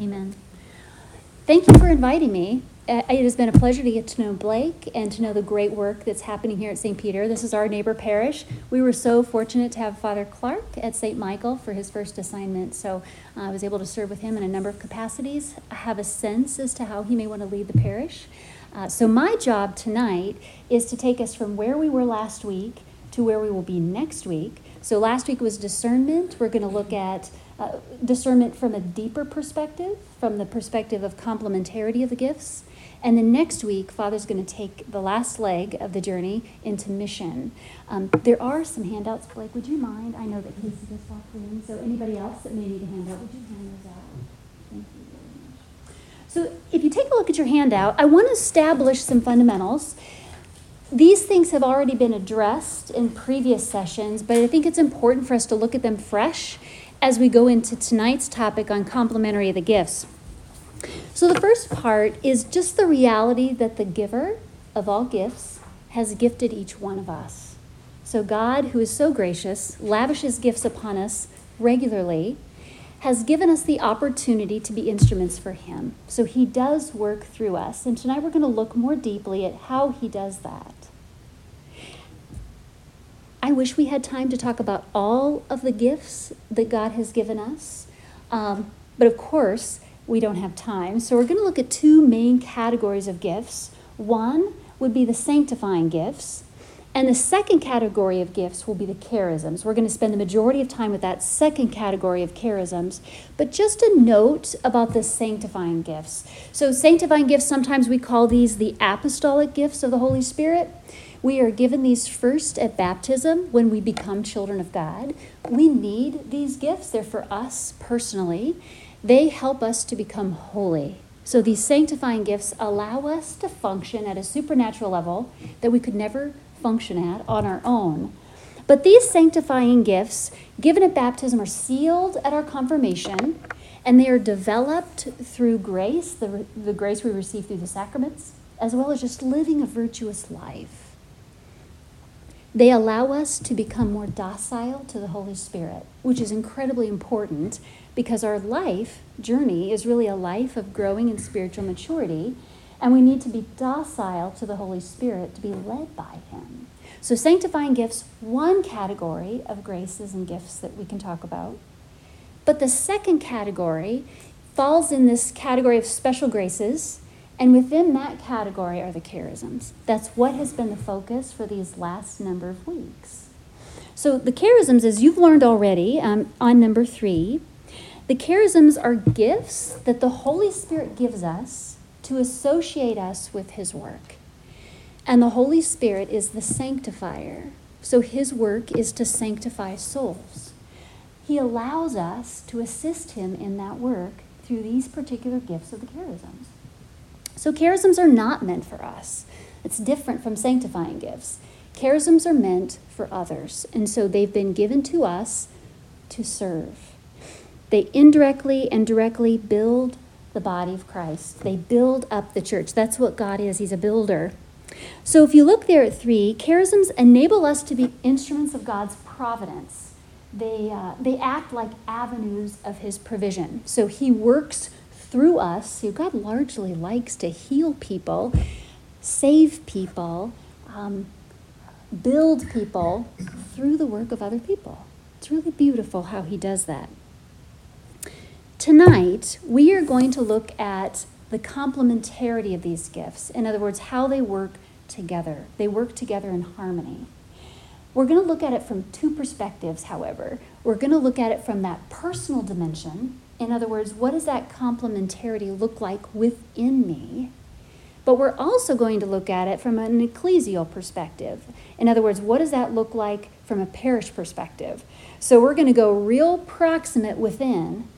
Amen. Thank you for inviting me. Uh, It has been a pleasure to get to know Blake and to know the great work that's happening here at St. Peter. This is our neighbor parish. We were so fortunate to have Father Clark at St. Michael for his first assignment, so I was able to serve with him in a number of capacities. I have a sense as to how he may want to lead the parish. Uh, so, my job tonight is to take us from where we were last week to where we will be next week. So, last week was discernment. We're going to look at uh, discernment from a deeper perspective, from the perspective of complementarity of the gifts. And then next week, Father's going to take the last leg of the journey into mission. Um, there are some handouts. Blake, would you mind? I know that Casey just walked in, so anybody else that may need a handout, would you hand those out? Thank you very much. So, if you take a look at your handout, I want to establish some fundamentals. These things have already been addressed in previous sessions, but I think it's important for us to look at them fresh as we go into tonight's topic on complementary of the gifts. So, the first part is just the reality that the giver of all gifts has gifted each one of us. So, God, who is so gracious, lavishes gifts upon us regularly, has given us the opportunity to be instruments for Him. So, He does work through us. And tonight we're going to look more deeply at how He does that. I wish we had time to talk about all of the gifts that God has given us. Um, but of course, we don't have time. So we're going to look at two main categories of gifts. One would be the sanctifying gifts, and the second category of gifts will be the charisms. We're going to spend the majority of time with that second category of charisms. But just a note about the sanctifying gifts. So, sanctifying gifts, sometimes we call these the apostolic gifts of the Holy Spirit. We are given these first at baptism when we become children of God. We need these gifts, they're for us personally. They help us to become holy. So these sanctifying gifts allow us to function at a supernatural level that we could never function at on our own. But these sanctifying gifts, given at baptism, are sealed at our confirmation, and they are developed through grace, the, the grace we receive through the sacraments, as well as just living a virtuous life. They allow us to become more docile to the Holy Spirit, which is incredibly important because our life journey is really a life of growing in spiritual maturity, and we need to be docile to the Holy Spirit to be led by Him. So, sanctifying gifts, one category of graces and gifts that we can talk about. But the second category falls in this category of special graces, and within that category are the charisms. That's what has been the focus for these last number of weeks. So, the charisms, as you've learned already um, on number three, the charisms are gifts that the Holy Spirit gives us to associate us with His work. And the Holy Spirit is the sanctifier. So His work is to sanctify souls. He allows us to assist Him in that work through these particular gifts of the charisms. So charisms are not meant for us. It's different from sanctifying gifts. Charisms are meant for others, and so they've been given to us to serve. They indirectly and directly build the body of Christ. They build up the church. That's what God is. He's a builder. So if you look there at three, charisms enable us to be instruments of God's providence. They, uh, they act like avenues of His provision. So He works through us. So God largely likes to heal people, save people, um, build people through the work of other people. It's really beautiful how He does that. Tonight, we are going to look at the complementarity of these gifts. In other words, how they work together. They work together in harmony. We're going to look at it from two perspectives, however. We're going to look at it from that personal dimension. In other words, what does that complementarity look like within me? But we're also going to look at it from an ecclesial perspective. In other words, what does that look like from a parish perspective? So we're going to go real proximate within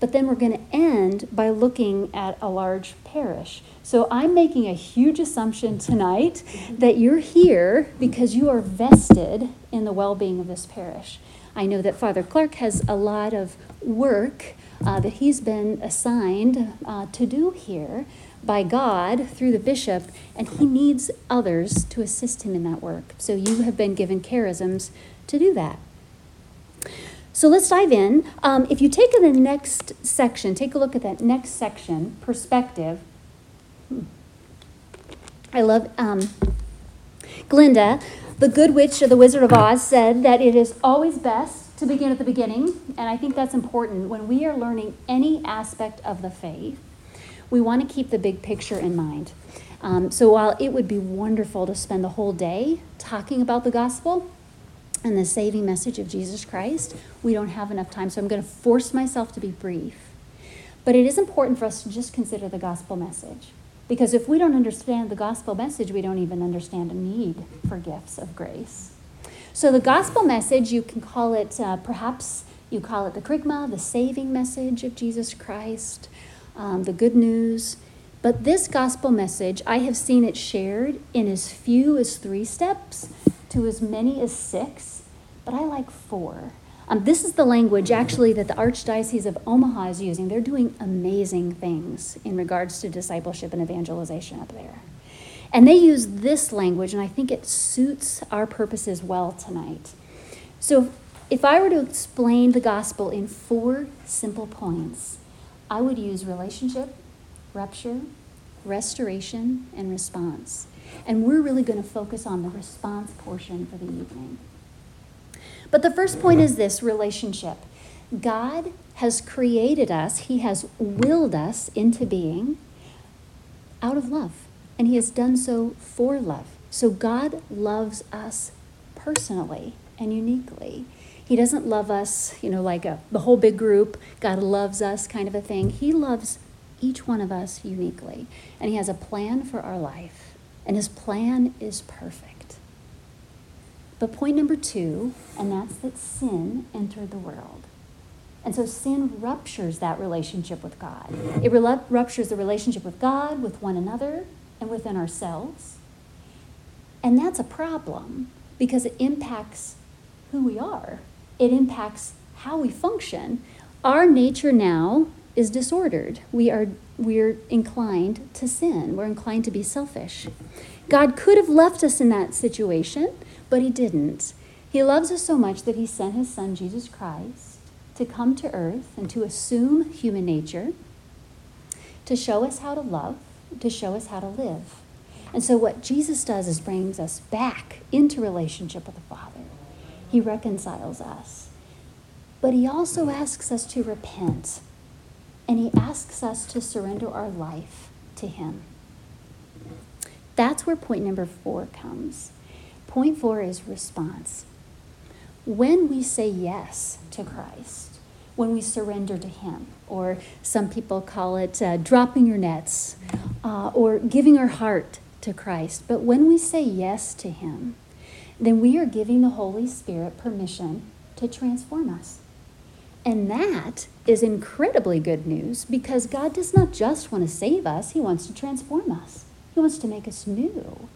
but then we're going to end by looking at a large parish. So I'm making a huge assumption tonight that you're here because you are vested in the well being of this parish. I know that Father Clark has a lot of work uh, that he's been assigned uh, to do here by God through the bishop, and he needs others to assist him in that work. So you have been given charisms to do that. So let's dive in. Um, if you take the next section, take a look at that next section, perspective. Hmm. I love um, Glinda, the good witch of the Wizard of Oz, said that it is always best to begin at the beginning. And I think that's important. When we are learning any aspect of the faith, we want to keep the big picture in mind. Um, so while it would be wonderful to spend the whole day talking about the gospel, and the saving message of Jesus Christ, we don't have enough time. So I'm going to force myself to be brief. But it is important for us to just consider the gospel message. Because if we don't understand the gospel message, we don't even understand a need for gifts of grace. So the gospel message, you can call it uh, perhaps you call it the kerygma, the saving message of Jesus Christ, um, the good news. But this gospel message, I have seen it shared in as few as three steps to as many as six, but I like four. Um, this is the language actually that the Archdiocese of Omaha is using. They're doing amazing things in regards to discipleship and evangelization up there. And they use this language, and I think it suits our purposes well tonight. So, if I were to explain the gospel in four simple points, I would use relationship, rupture, restoration, and response. And we're really going to focus on the response portion for the evening. But the first point is this relationship. God has created us, He has willed us into being out of love, and He has done so for love. So God loves us personally and uniquely. He doesn't love us, you know, like a, the whole big group, God loves us kind of a thing. He loves each one of us uniquely, and He has a plan for our life. And his plan is perfect. But point number two, and that's that sin entered the world. And so sin ruptures that relationship with God. It ruptures the relationship with God, with one another, and within ourselves. And that's a problem because it impacts who we are, it impacts how we function. Our nature now is disordered. We are we're inclined to sin. We're inclined to be selfish. God could have left us in that situation, but he didn't. He loves us so much that he sent his son Jesus Christ to come to earth and to assume human nature, to show us how to love, to show us how to live. And so what Jesus does is brings us back into relationship with the Father. He reconciles us. But he also asks us to repent and he asks us to surrender our life to him. That's where point number four comes. Point four is response. When we say yes to Christ, when we surrender to Him, or some people call it uh, dropping your nets, uh, or giving our heart to Christ, but when we say yes to Him, then we are giving the Holy Spirit permission to transform us. And that is incredibly good news because God does not just want to save us, He wants to transform us, He wants to make us new.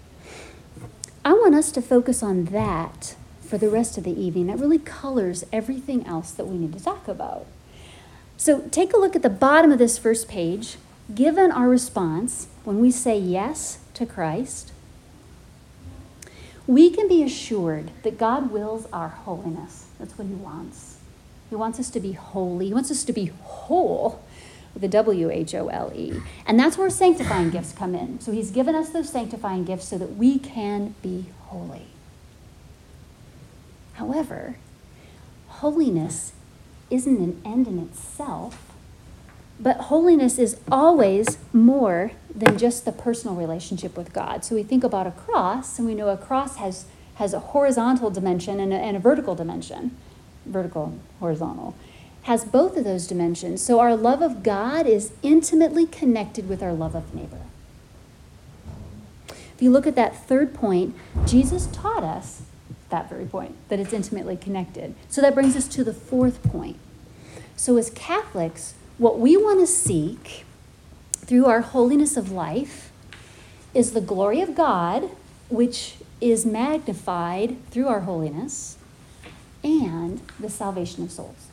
I want us to focus on that for the rest of the evening. That really colors everything else that we need to talk about. So take a look at the bottom of this first page. Given our response, when we say yes to Christ, we can be assured that God wills our holiness. That's what He wants. He wants us to be holy. He wants us to be whole with a W H O L E. And that's where sanctifying gifts come in. So he's given us those sanctifying gifts so that we can be holy. However, holiness isn't an end in itself, but holiness is always more than just the personal relationship with God. So we think about a cross, and we know a cross has, has a horizontal dimension and a, and a vertical dimension vertical, horizontal, has both of those dimensions. So our love of God is intimately connected with our love of neighbor. If you look at that third point, Jesus taught us that very point, that it's intimately connected. So that brings us to the fourth point. So as Catholics, what we want to seek through our holiness of life is the glory of God, which is magnified through our holiness and the salvation of souls.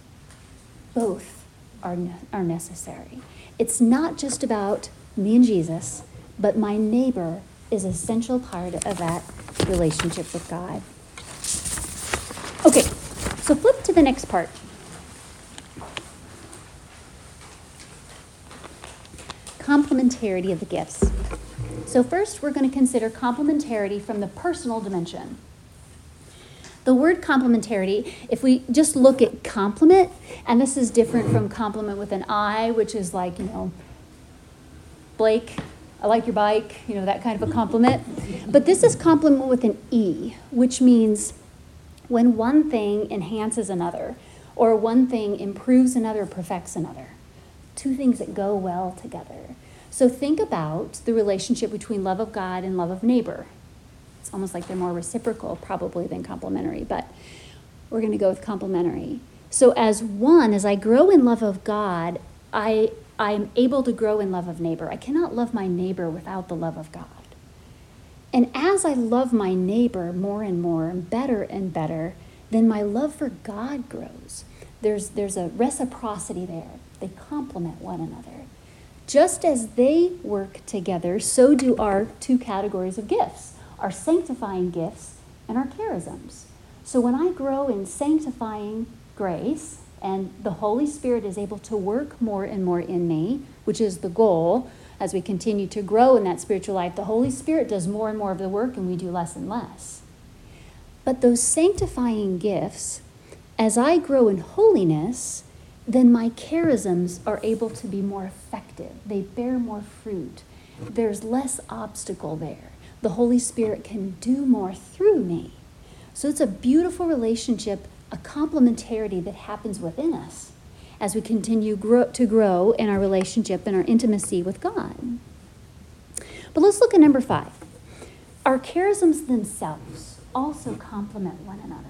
Both are, ne- are necessary. It's not just about me and Jesus, but my neighbor is an essential part of that relationship with God. So flip to the next part. Complementarity of the gifts. So, first, we're going to consider complementarity from the personal dimension. The word complementarity, if we just look at complement, and this is different from compliment with an I, which is like, you know, Blake, I like your bike, you know, that kind of a compliment. But this is complement with an E, which means when one thing enhances another, or one thing improves another, perfects another. Two things that go well together. So think about the relationship between love of God and love of neighbor. It's almost like they're more reciprocal, probably, than complementary, but we're going to go with complementary. So, as one, as I grow in love of God, I, I am able to grow in love of neighbor. I cannot love my neighbor without the love of God. And as I love my neighbor more and more, and better and better, then my love for God grows. There's, there's a reciprocity there. They complement one another. Just as they work together, so do our two categories of gifts our sanctifying gifts and our charisms. So when I grow in sanctifying grace and the Holy Spirit is able to work more and more in me, which is the goal as we continue to grow in that spiritual life, the Holy Spirit does more and more of the work and we do less and less. But those sanctifying gifts, as I grow in holiness, then my charisms are able to be more effective. They bear more fruit. There's less obstacle there the Holy Spirit can do more through me. So it's a beautiful relationship, a complementarity that happens within us as we continue grow, to grow in our relationship and our intimacy with God. But let's look at number five. Our charisms themselves also complement one another.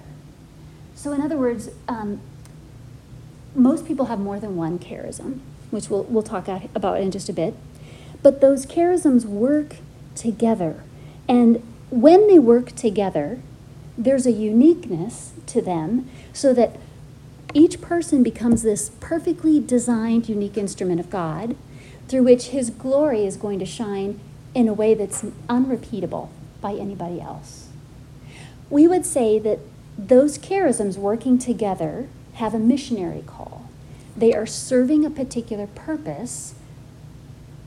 So, in other words, um, most people have more than one charism, which we'll, we'll talk about in just a bit. But those charisms work together and when they work together, there's a uniqueness to them so that each person becomes this perfectly designed, unique instrument of God through which His glory is going to shine in a way that's unrepeatable by anybody else. We would say that those charisms working together have a missionary call. They are serving a particular purpose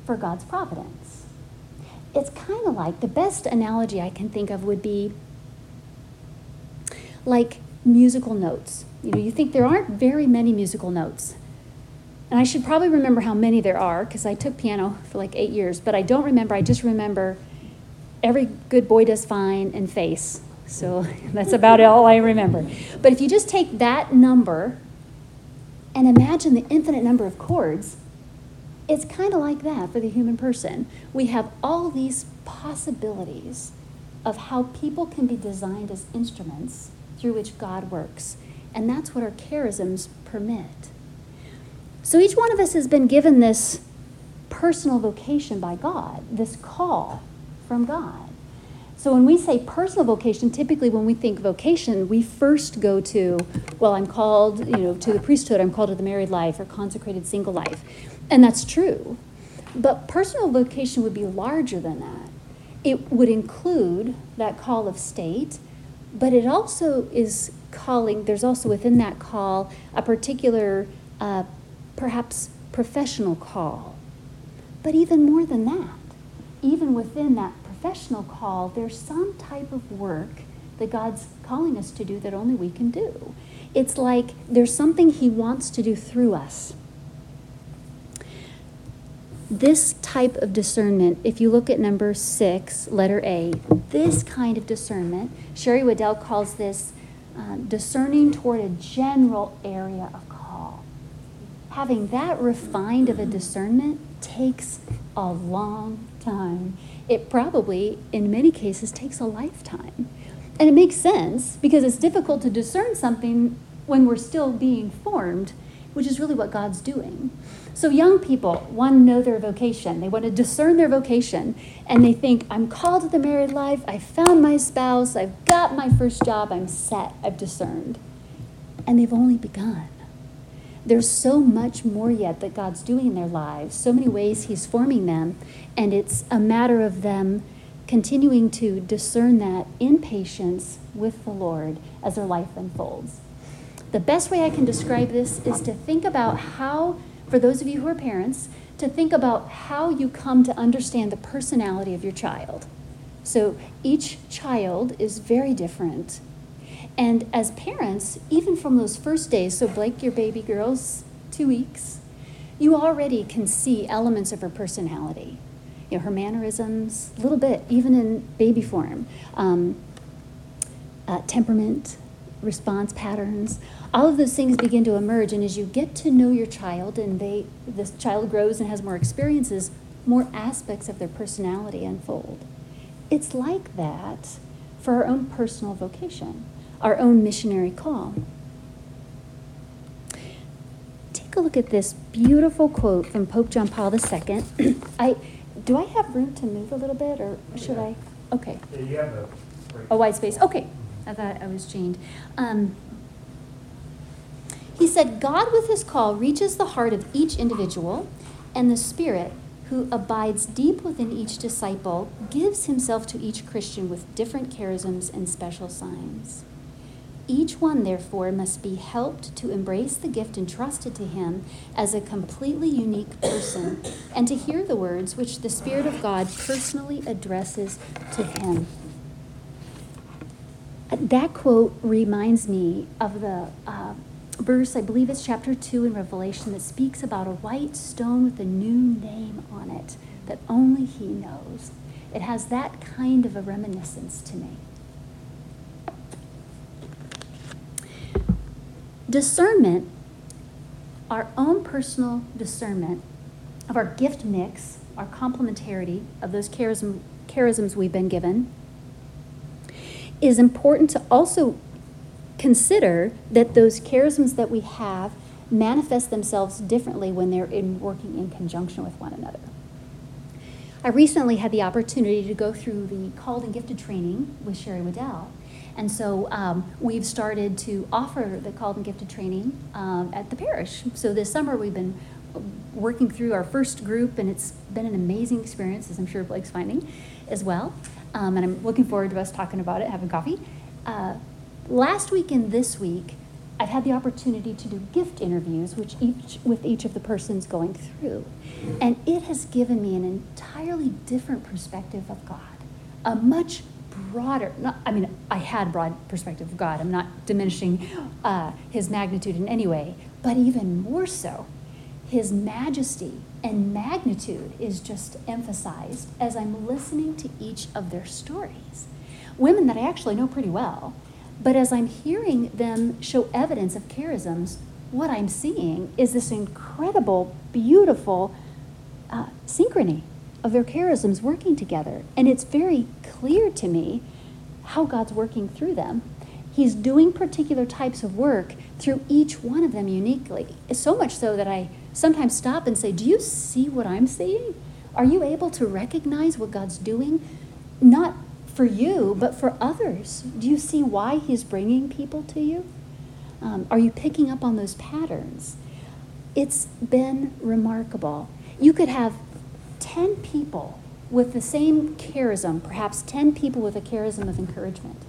for God's providence it's kind of like the best analogy I can think of would be like musical notes. You know, you think there aren't very many musical notes. And I should probably remember how many there are because I took piano for like eight years, but I don't remember. I just remember every good boy does fine and face. So that's about all I remember. But if you just take that number and imagine the infinite number of chords, it's kind of like that for the human person. We have all these possibilities of how people can be designed as instruments through which God works. And that's what our charisms permit. So each one of us has been given this personal vocation by God, this call from God. So when we say personal vocation, typically when we think vocation, we first go to, well, I'm called, you know, to the priesthood, I'm called to the married life or consecrated single life. And that's true. But personal vocation would be larger than that. It would include that call of state, but it also is calling, there's also within that call a particular, uh, perhaps professional call. But even more than that, even within that professional call, there's some type of work that God's calling us to do that only we can do. It's like there's something He wants to do through us this type of discernment, if you look at number six, letter A, this kind of discernment, Sherry Weddell calls this uh, discerning toward a general area of call. Having that refined of a discernment takes a long time. It probably, in many cases, takes a lifetime. And it makes sense because it's difficult to discern something when we're still being formed, which is really what God's doing. So, young people want to know their vocation. They want to discern their vocation. And they think, I'm called to the married life. I found my spouse. I've got my first job. I'm set. I've discerned. And they've only begun. There's so much more yet that God's doing in their lives, so many ways He's forming them. And it's a matter of them continuing to discern that in patience with the Lord as their life unfolds. The best way I can describe this is to think about how for those of you who are parents, to think about how you come to understand the personality of your child. So each child is very different. And as parents, even from those first days, so Blake, your baby girl's two weeks, you already can see elements of her personality. You know, her mannerisms, a little bit, even in baby form, um, uh, temperament, response patterns, all of those things begin to emerge. And as you get to know your child and they, this child grows and has more experiences, more aspects of their personality unfold. It's like that for our own personal vocation, our own missionary call. Take a look at this beautiful quote from Pope John Paul II. I do I have room to move a little bit, or should I? Okay. Yeah, you have a. A wide space. Okay. I thought I was chained. Um, said, God, with his call, reaches the heart of each individual, and the Spirit, who abides deep within each disciple, gives himself to each Christian with different charisms and special signs. Each one, therefore, must be helped to embrace the gift entrusted to him as a completely unique person and to hear the words which the Spirit of God personally addresses to him. That quote reminds me of the uh, verse, I believe it's chapter 2 in Revelation, that speaks about a white stone with a new name on it that only He knows. It has that kind of a reminiscence to me. Discernment, our own personal discernment of our gift mix, our complementarity of those charism, charisms we've been given, is important to also consider that those charisms that we have manifest themselves differently when they're in working in conjunction with one another. I recently had the opportunity to go through the called and gifted training with Sherry Weddell. And so um, we've started to offer the called and gifted training um, at the parish. So this summer we've been working through our first group, and it's been an amazing experience, as I'm sure Blake's finding as well. Um, and I'm looking forward to us talking about it, having coffee. Uh, last week and this week, I've had the opportunity to do gift interviews which each, with each of the persons going through. And it has given me an entirely different perspective of God, a much broader, not, I mean, I had broad perspective of God. I'm not diminishing uh, his magnitude in any way, but even more so, his majesty and magnitude is just emphasized as I'm listening to each of their stories. Women that I actually know pretty well but as I'm hearing them show evidence of charisms, what I'm seeing is this incredible, beautiful uh, synchrony of their charisms working together. And it's very clear to me how God's working through them. He's doing particular types of work through each one of them uniquely. So much so that I sometimes stop and say, Do you see what I'm seeing? Are you able to recognize what God's doing? Not for you, but for others. Do you see why He's bringing people to you? Um, are you picking up on those patterns? It's been remarkable. You could have 10 people with the same charism, perhaps 10 people with a charism of encouragement.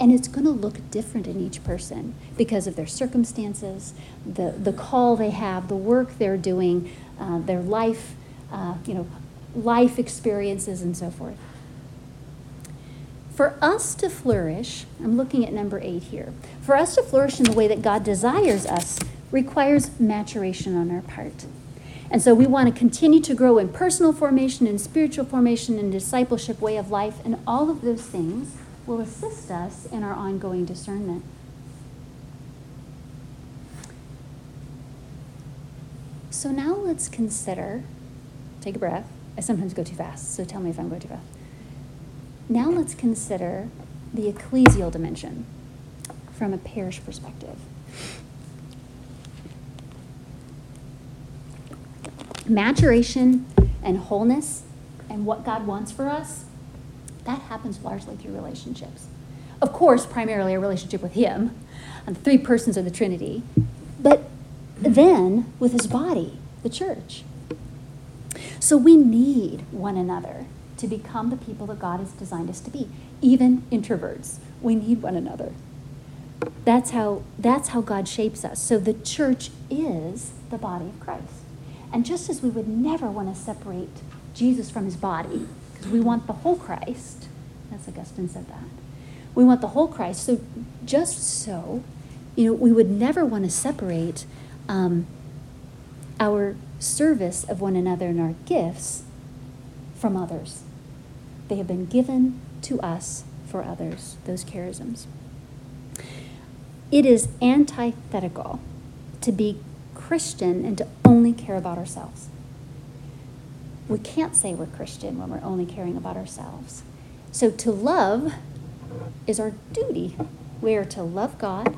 And it's going to look different in each person because of their circumstances, the, the call they have, the work they're doing, uh, their life, uh, you know, life experiences, and so forth. For us to flourish, I'm looking at number eight here. For us to flourish in the way that God desires us requires maturation on our part. And so we want to continue to grow in personal formation and spiritual formation and discipleship way of life, and all of those things will assist us in our ongoing discernment. So now let's consider, take a breath. I sometimes go too fast, so tell me if I'm going too fast. Now let's consider the ecclesial dimension from a parish perspective. Maturation and wholeness and what God wants for us, that happens largely through relationships. Of course, primarily a relationship with Him, and the three persons of the Trinity, but then with His body, the church. So we need one another to become the people that God has designed us to be. Even introverts, we need one another. That's how, that's how God shapes us. So the church is the body of Christ. And just as we would never want to separate Jesus from his body, because we want the whole Christ, as Augustine said that, we want the whole Christ. So just so, you know, we would never want to separate um, our service of one another and our gifts from others. They have been given to us for others, those charisms. It is antithetical to be Christian and to only care about ourselves. We can't say we're Christian when we're only caring about ourselves. So to love is our duty. We are to love God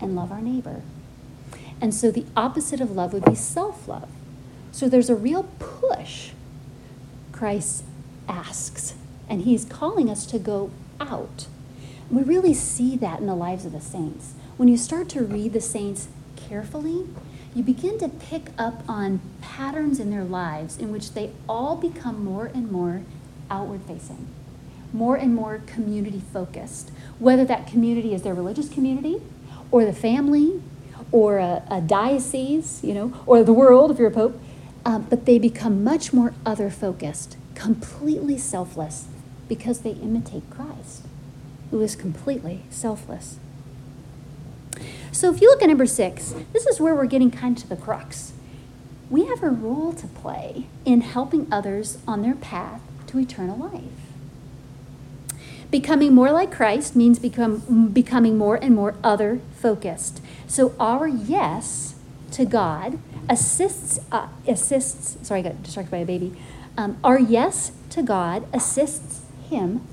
and love our neighbor. And so the opposite of love would be self love. So there's a real push. Christ asks, and he's calling us to go out. We really see that in the lives of the saints. When you start to read the saints carefully, you begin to pick up on patterns in their lives in which they all become more and more outward facing, more and more community focused, whether that community is their religious community or the family or a, a diocese, you know, or the world if you're a pope. Um, but they become much more other focused, completely selfless, because they imitate Christ, who is completely selfless. So if you look at number six, this is where we're getting kind of to the crux. We have a role to play in helping others on their path to eternal life. Becoming more like Christ means become, becoming more and more other focused. So our yes to God assists, uh, assists, sorry, I got distracted by a baby. Um, our yes to God assists Him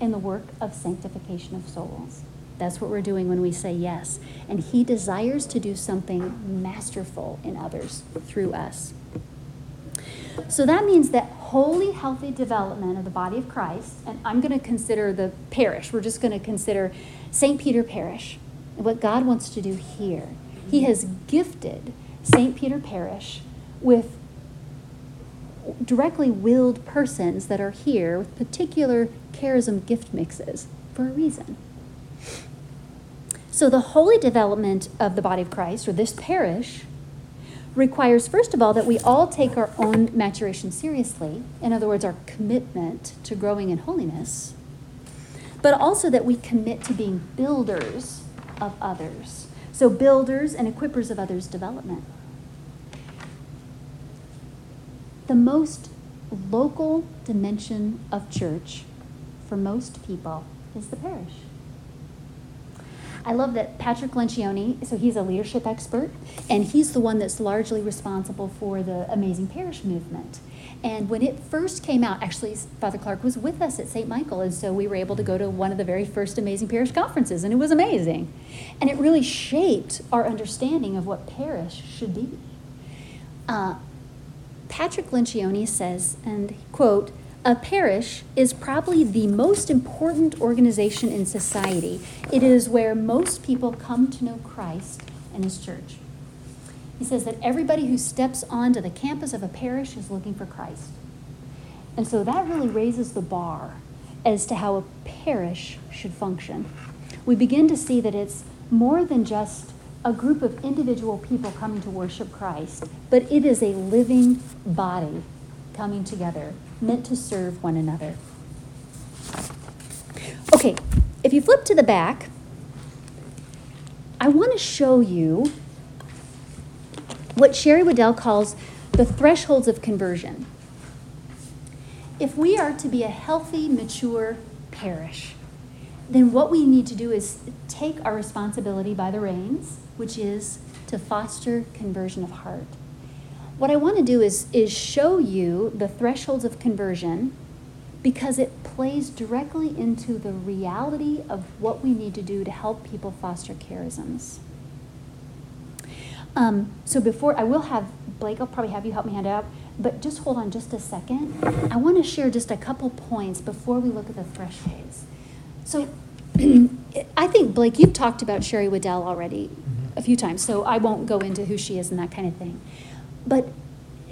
in the work of sanctification of souls. That's what we're doing when we say yes. And He desires to do something masterful in others through us. So that means that holy, healthy development of the body of Christ, and I'm going to consider the parish, we're just going to consider St. Peter Parish, what God wants to do here. He has gifted St. Peter Parish with directly willed persons that are here with particular charism gift mixes for a reason. So, the holy development of the body of Christ, or this parish, requires, first of all, that we all take our own maturation seriously. In other words, our commitment to growing in holiness. But also that we commit to being builders of others. So, builders and equippers of others' development. The most local dimension of church for most people is the parish. I love that Patrick Lencioni, so he's a leadership expert, and he's the one that's largely responsible for the Amazing Parish movement. And when it first came out, actually, Father Clark was with us at St. Michael, and so we were able to go to one of the very first Amazing Parish conferences, and it was amazing. And it really shaped our understanding of what parish should be. Uh, Patrick Lencioni says, and quote, a parish is probably the most important organization in society. It is where most people come to know Christ and His church. He says that everybody who steps onto the campus of a parish is looking for Christ. And so that really raises the bar as to how a parish should function. We begin to see that it's more than just a group of individual people coming to worship Christ, but it is a living body coming together, meant to serve one another. Okay, if you flip to the back, I want to show you what Sherry Weddell calls the thresholds of conversion. If we are to be a healthy, mature parish, then what we need to do is take our responsibility by the reins, which is to foster conversion of heart. What I want to do is, is show you the thresholds of conversion because it plays directly into the reality of what we need to do to help people foster charisms. Um, so before, I will have, Blake, I'll probably have you help me hand it out, but just hold on just a second. I want to share just a couple points before we look at the thresholds. So I think, Blake, you've talked about Sherry Weddell already. A few times, so I won't go into who she is and that kind of thing. But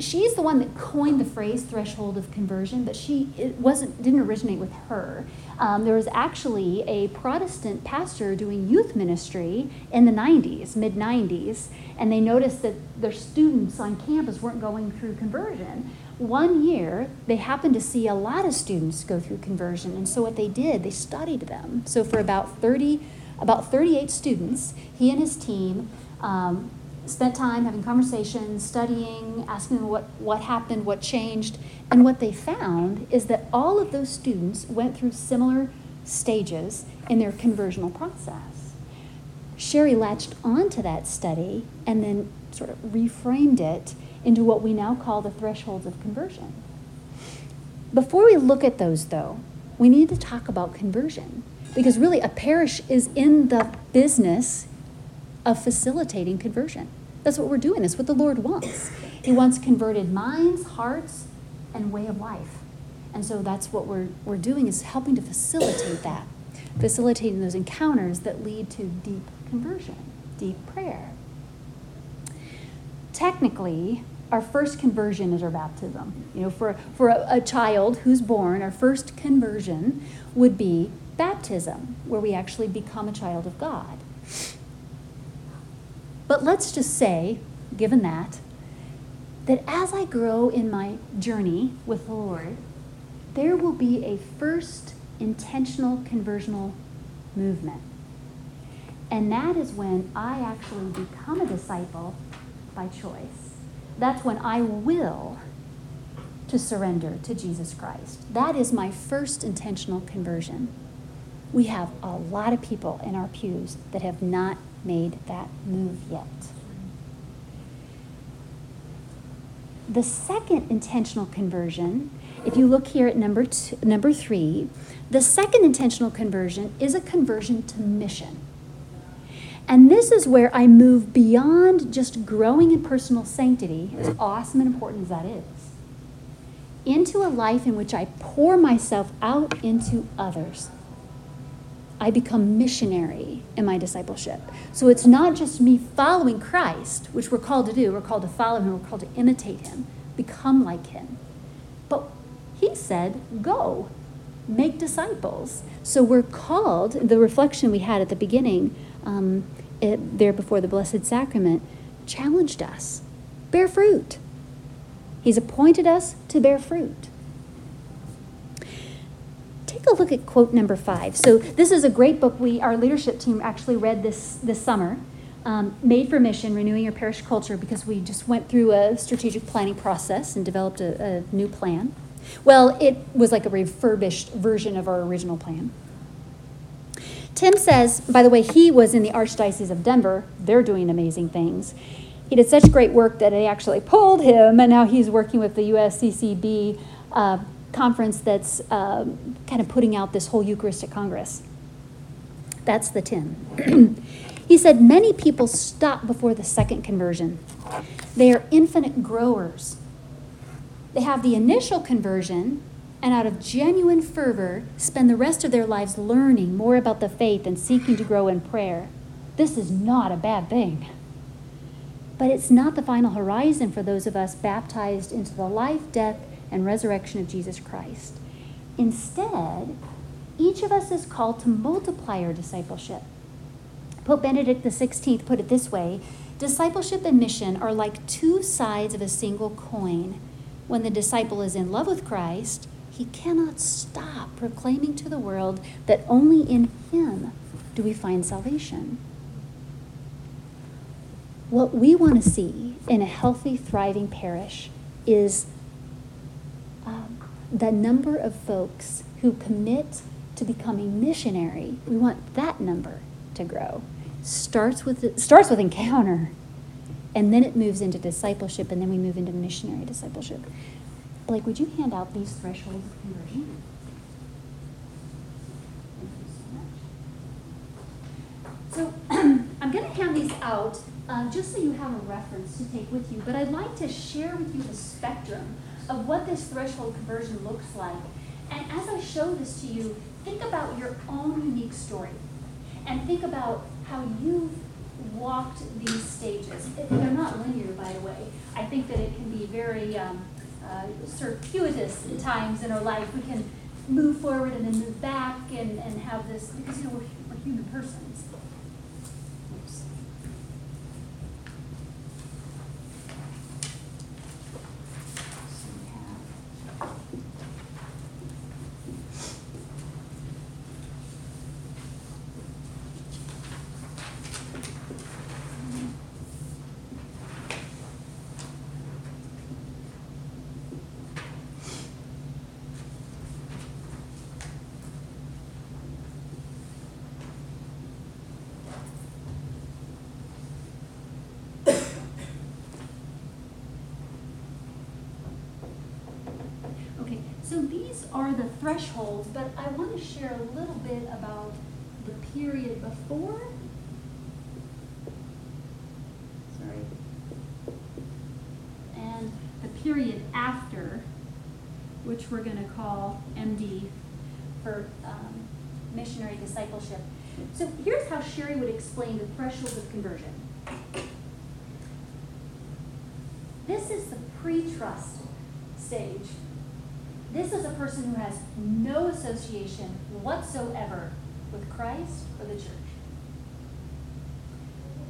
she's the one that coined the phrase threshold of conversion, but she it wasn't didn't originate with her. Um, there was actually a Protestant pastor doing youth ministry in the 90s, mid 90s, and they noticed that their students on campus weren't going through conversion. One year, they happened to see a lot of students go through conversion, and so what they did, they studied them. So for about 30, about 38 students, he and his team um, spent time having conversations, studying, asking them what, what happened, what changed. And what they found is that all of those students went through similar stages in their conversional process. Sherry latched onto that study and then sort of reframed it into what we now call the thresholds of conversion. Before we look at those, though, we need to talk about conversion because really a parish is in the business of facilitating conversion. That's what we're doing. That's what the Lord wants. He wants converted minds, hearts, and way of life. And so that's what we're, we're doing is helping to facilitate that, facilitating those encounters that lead to deep conversion, deep prayer. Technically, our first conversion is our baptism. You know, for, for a, a child who's born, our first conversion would be baptism, where we actually become a child of God. But let's just say, given that, that as I grow in my journey with the Lord, there will be a first intentional conversional movement. And that is when I actually become a disciple by choice. That's when I will to surrender to Jesus Christ. That is my first intentional conversion. We have a lot of people in our pews that have not made that move yet. The second intentional conversion, if you look here at number two, number three, the second intentional conversion is a conversion to mission. And this is where I move beyond just growing in personal sanctity, as awesome and important as that is, into a life in which I pour myself out into others I become missionary in my discipleship. So it's not just me following Christ, which we're called to do. We're called to follow him, we're called to imitate him, become like him. But he said, go, make disciples. So we're called, the reflection we had at the beginning, um, it, there before the Blessed Sacrament, challenged us bear fruit. He's appointed us to bear fruit take a look at quote number five. So this is a great book we, our leadership team actually read this, this summer. Um, Made for Mission, Renewing Your Parish Culture, because we just went through a strategic planning process and developed a, a new plan. Well, it was like a refurbished version of our original plan. Tim says, by the way, he was in the Archdiocese of Denver. They're doing amazing things. He did such great work that they actually pulled him, and now he's working with the USCCB uh, conference that's um, kind of putting out this whole Eucharistic Congress. That's the Tim. he said, Many people stop before the second conversion. They are infinite growers. They have the initial conversion and, out of genuine fervor, spend the rest of their lives learning more about the faith and seeking to grow in prayer. This is not a bad thing. But it's not the final horizon for those of us baptized into the life, death, and resurrection of Jesus Christ. Instead, each of us is called to multiply our discipleship. Pope Benedict XVI put it this way Discipleship and mission are like two sides of a single coin. When the disciple is in love with Christ, he cannot stop proclaiming to the world that only in him do we find salvation. What we want to see in a healthy, thriving parish is the number of folks who commit to becoming missionary, we want that number to grow. Starts with starts with encounter, and then it moves into discipleship, and then we move into missionary discipleship. Blake, would you hand out these thresholds of conversion? So I'm going to hand these out uh, just so you have a reference to take with you, but I'd like to share with you the spectrum of what this threshold conversion looks like. And as I show this to you, think about your own unique story and think about how you've walked these stages. They're not linear, by the way. I think that it can be very um, uh, circuitous at times in our life. We can move forward and then move back and, and have this, because, you know, we're, we're human persons. Oops. So we have Okay, so these are the thresholds, but I want to share a little bit about the period before. Sorry. And the period after, which we're going to call MD for um, missionary discipleship. So here's how Sherry would explain the thresholds of conversion. This is the pre-trust stage. This is a person who has no association whatsoever with Christ or the church.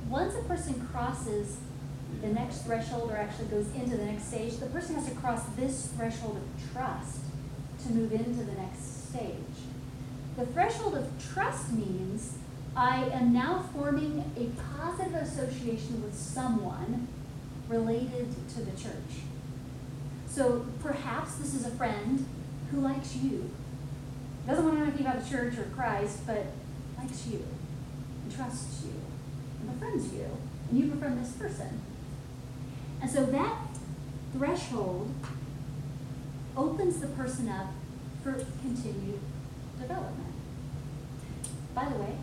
Once a person crosses the next threshold or actually goes into the next stage, the person has to cross this threshold of trust to move into the next stage. The threshold of trust means I am now forming a positive association with someone related to the church. So perhaps this is a friend who likes you. Doesn't want to know anything about the church or Christ, but likes you and trusts you and befriends you. And you befriend this person. And so that threshold opens the person up for continued development. By the way,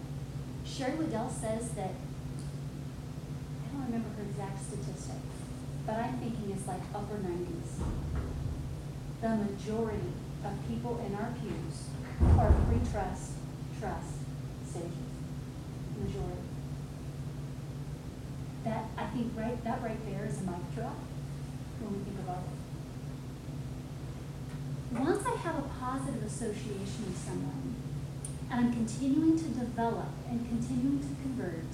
Sherry Weddell says that, I don't remember her exact statistic, but I'm thinking it's like upper 90s. The majority of people in our pews are pre-trust, trust stages. Majority. That, I think, right, that right there is a mic drop when we think about it. Once I have a positive association with someone, and I'm continuing to develop and continuing to convert,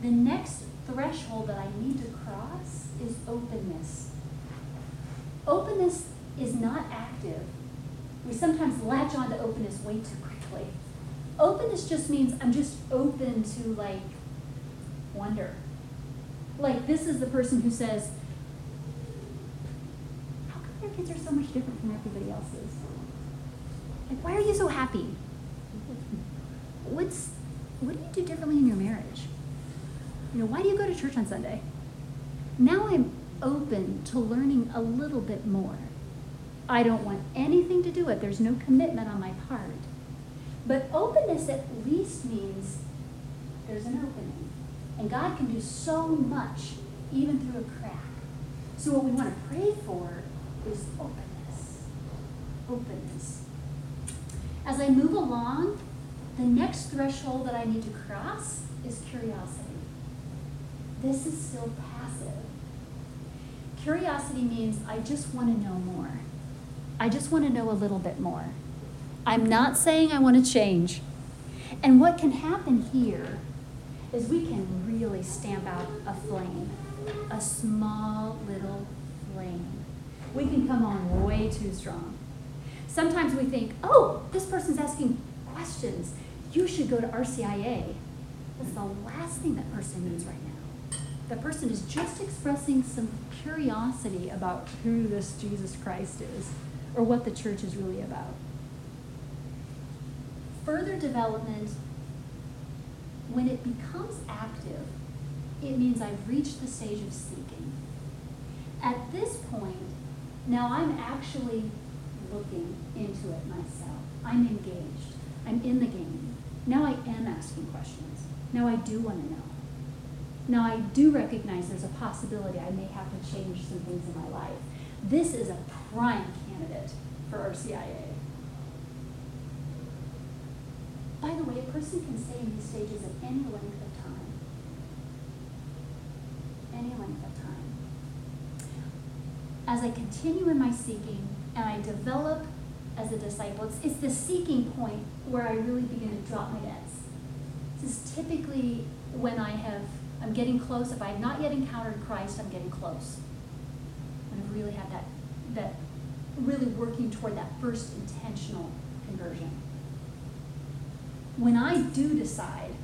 the next threshold that I need to cross is openness. Openness is not active. We sometimes latch on to openness way too quickly. Openness just means I'm just open to like wonder. Like this is the person who says, How come your kids are so much different from everybody else's? Like, why are you so happy? What's what do you do differently in your marriage? You know, why do you go to church on Sunday? Now I'm open to learning a little bit more. I don't want anything to do with it. There's no commitment on my part. But openness at least means there's an opening. And God can do so much even through a crack. So what we want to pray for is openness. Openness. As I move along, the next threshold that I need to cross is curiosity. This is still passive. Curiosity means I just want to know more. I just want to know a little bit more. I'm not saying I want to change. And what can happen here is we can really stamp out a flame, a small little flame. We can come on way too strong. Sometimes we think, oh, this person's asking questions. You should go to RCIA. That's the last thing that person needs right now. The person is just expressing some curiosity about who this Jesus Christ is or what the church is really about. Further development, when it becomes active, it means I've reached the stage of seeking. At this point, now I'm actually looking into it myself. I'm engaged. I'm in the game. Now I am asking questions. Now I do want to know. Now I do recognize there's a possibility I may have to change some things in my life. This is a prime candidate for RCIA. By the way, a person can stay in these stages at any length of time. any length of time. As I continue in my seeking and I develop as a disciple, it's, it's the seeking point where I really begin to drop my nets. This is typically when I have, I'm getting close. If I have not yet encountered Christ, I'm getting close. When I've really had that, that really working toward that first intentional conversion. When I do decide,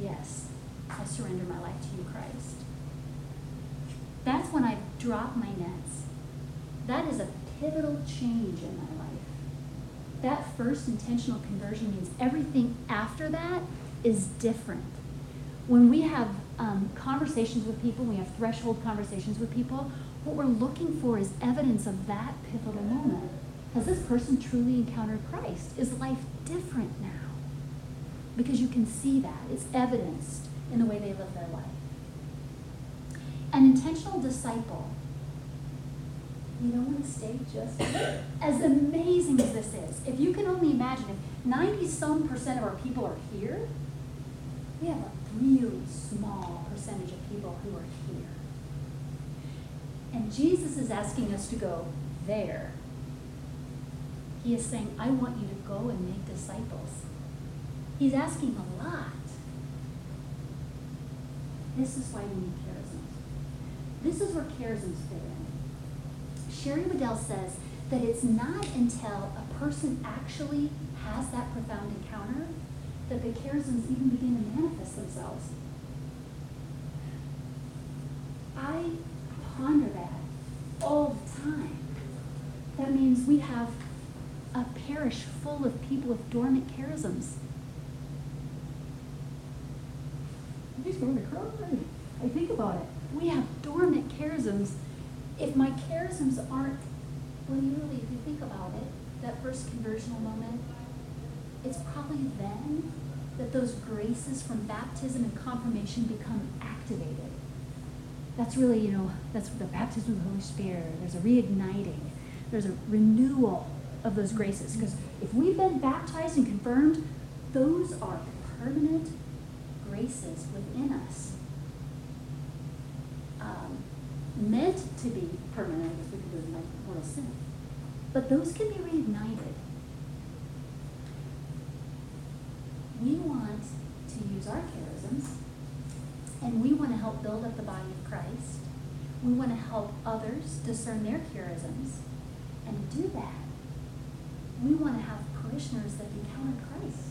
yes, I surrender my life to you, Christ, that's when I drop my nets. That is a pivotal change in my life. That first intentional conversion means everything after that is different. When we have um, conversations with people, we have threshold conversations with people, what we're looking for is evidence of that pivotal moment. Has this person truly encountered Christ? Is life different now? Because you can see that. It's evidenced in the way they live their life. An intentional disciple, you don't want to stay just as amazing as this is. If you can only imagine, if 90 some percent of our people are here, we have a really small percentage of people who are here. And Jesus is asking us to go there. He is saying, I want you to go and make disciples. He's asking a lot. This is why we need charisms. This is where charisms fit in. Sherry Weddell says that it's not until a person actually has that profound encounter that the charisms even begin to manifest themselves. I ponder that all the time. That means we have a parish full of people with dormant charisms. He's going to cry. I think about it. We have dormant charisms. If my charisms aren't, well, you really, if you think about it, that first conversional moment, it's probably then that those graces from baptism and confirmation become activated. That's really, you know, that's the baptism of the Holy Spirit. There's a reigniting, there's a renewal of those graces. Because if we've been baptized and confirmed, those are permanent graces within us. Um, meant to be permanent, as we could do in mortal sin. But those can be reignited. we want use our charisms and we want to help build up the body of Christ. We want to help others discern their charisms. And do that, we want to have parishioners that encounter Christ.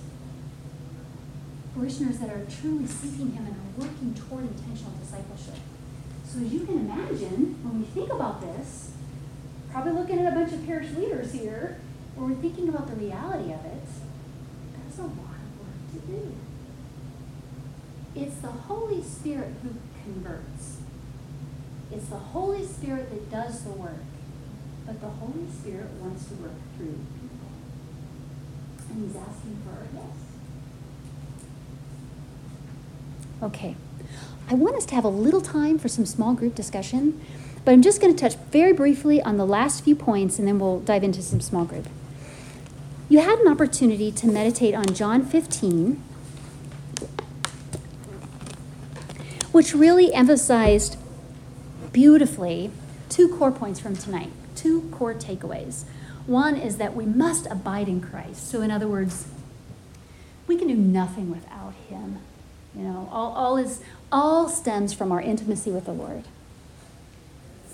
Parishioners that are truly seeking Him and are working toward intentional discipleship. So, as you can imagine, when we think about this, probably looking at a bunch of parish leaders here, where we're thinking about the reality of it, that's a lot of work to do. It's the Holy Spirit who converts. It's the Holy Spirit that does the work. But the Holy Spirit wants to work through people. And He's asking for our yes. Okay. I want us to have a little time for some small group discussion, but I'm just going to touch very briefly on the last few points and then we'll dive into some small group you had an opportunity to meditate on John 15, which really emphasized beautifully two core points from tonight, two core takeaways. One is that we must abide in Christ. So, in other words, we can do nothing without Him. You know, all, all is all stems from our intimacy with the Lord.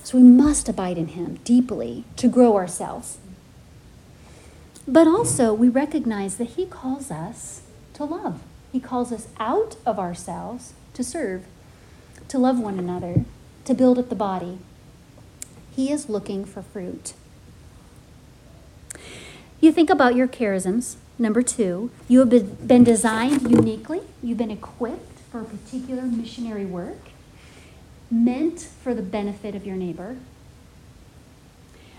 So we must abide in Him deeply to grow ourselves. But also, we recognize that He calls us to love. He calls us out of ourselves to serve, to love one another, to build up the body. He is looking for fruit. You think about your charisms. Number two, you have been designed uniquely, you've been equipped for a particular missionary work, meant for the benefit of your neighbor.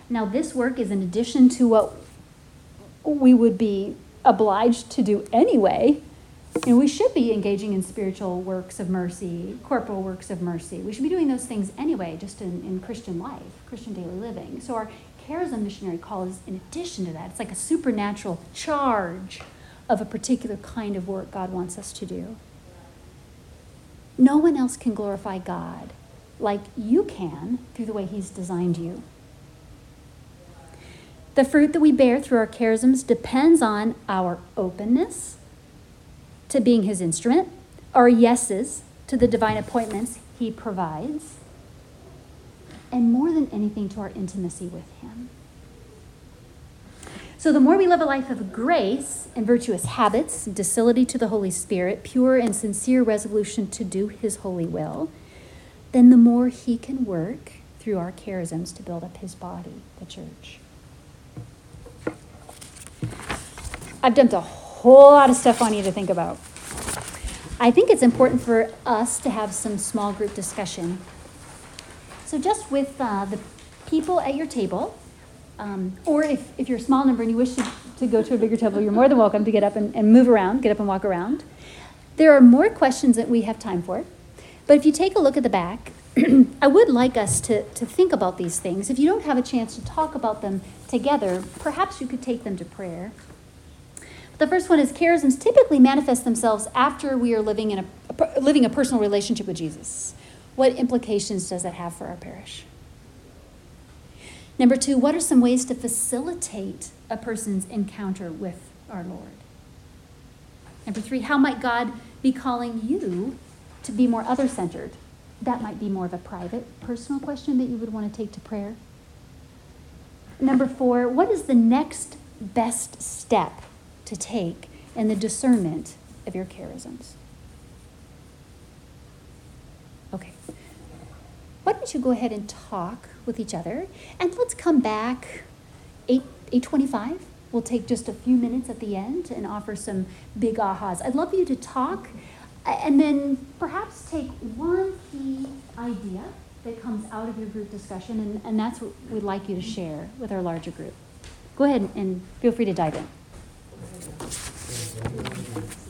Now, this work is in addition to what we would be obliged to do anyway. You know, we should be engaging in spiritual works of mercy, corporal works of mercy. We should be doing those things anyway, just in, in Christian life, Christian daily living. So our charism missionary call is in addition to that. It's like a supernatural charge of a particular kind of work God wants us to do. No one else can glorify God like you can through the way He's designed you. The fruit that we bear through our charisms depends on our openness to being His instrument, our yeses to the divine appointments He provides, and more than anything, to our intimacy with Him. So, the more we live a life of grace and virtuous habits, docility to the Holy Spirit, pure and sincere resolution to do His holy will, then the more He can work through our charisms to build up His body, the church. I've dumped a whole lot of stuff on you to think about. I think it's important for us to have some small group discussion. So, just with uh, the people at your table, um, or if, if you're a small number and you wish to, to go to a bigger table, you're more than welcome to get up and, and move around, get up and walk around. There are more questions that we have time for. But if you take a look at the back, I would like us to, to think about these things. If you don't have a chance to talk about them together, perhaps you could take them to prayer. The first one is charisms typically manifest themselves after we are living in a living a personal relationship with Jesus. What implications does that have for our parish? Number two, what are some ways to facilitate a person's encounter with our Lord? Number three, how might God be calling you to be more other centered? That might be more of a private, personal question that you would want to take to prayer. Number four, what is the next best step to take and the discernment of your charisms? Okay. Why don't you go ahead and talk with each other and let's come back 8 825 we'll take just a few minutes at the end and offer some big ahas i'd love you to talk and then perhaps take one key idea that comes out of your group discussion and, and that's what we'd like you to share with our larger group go ahead and feel free to dive in Thank you.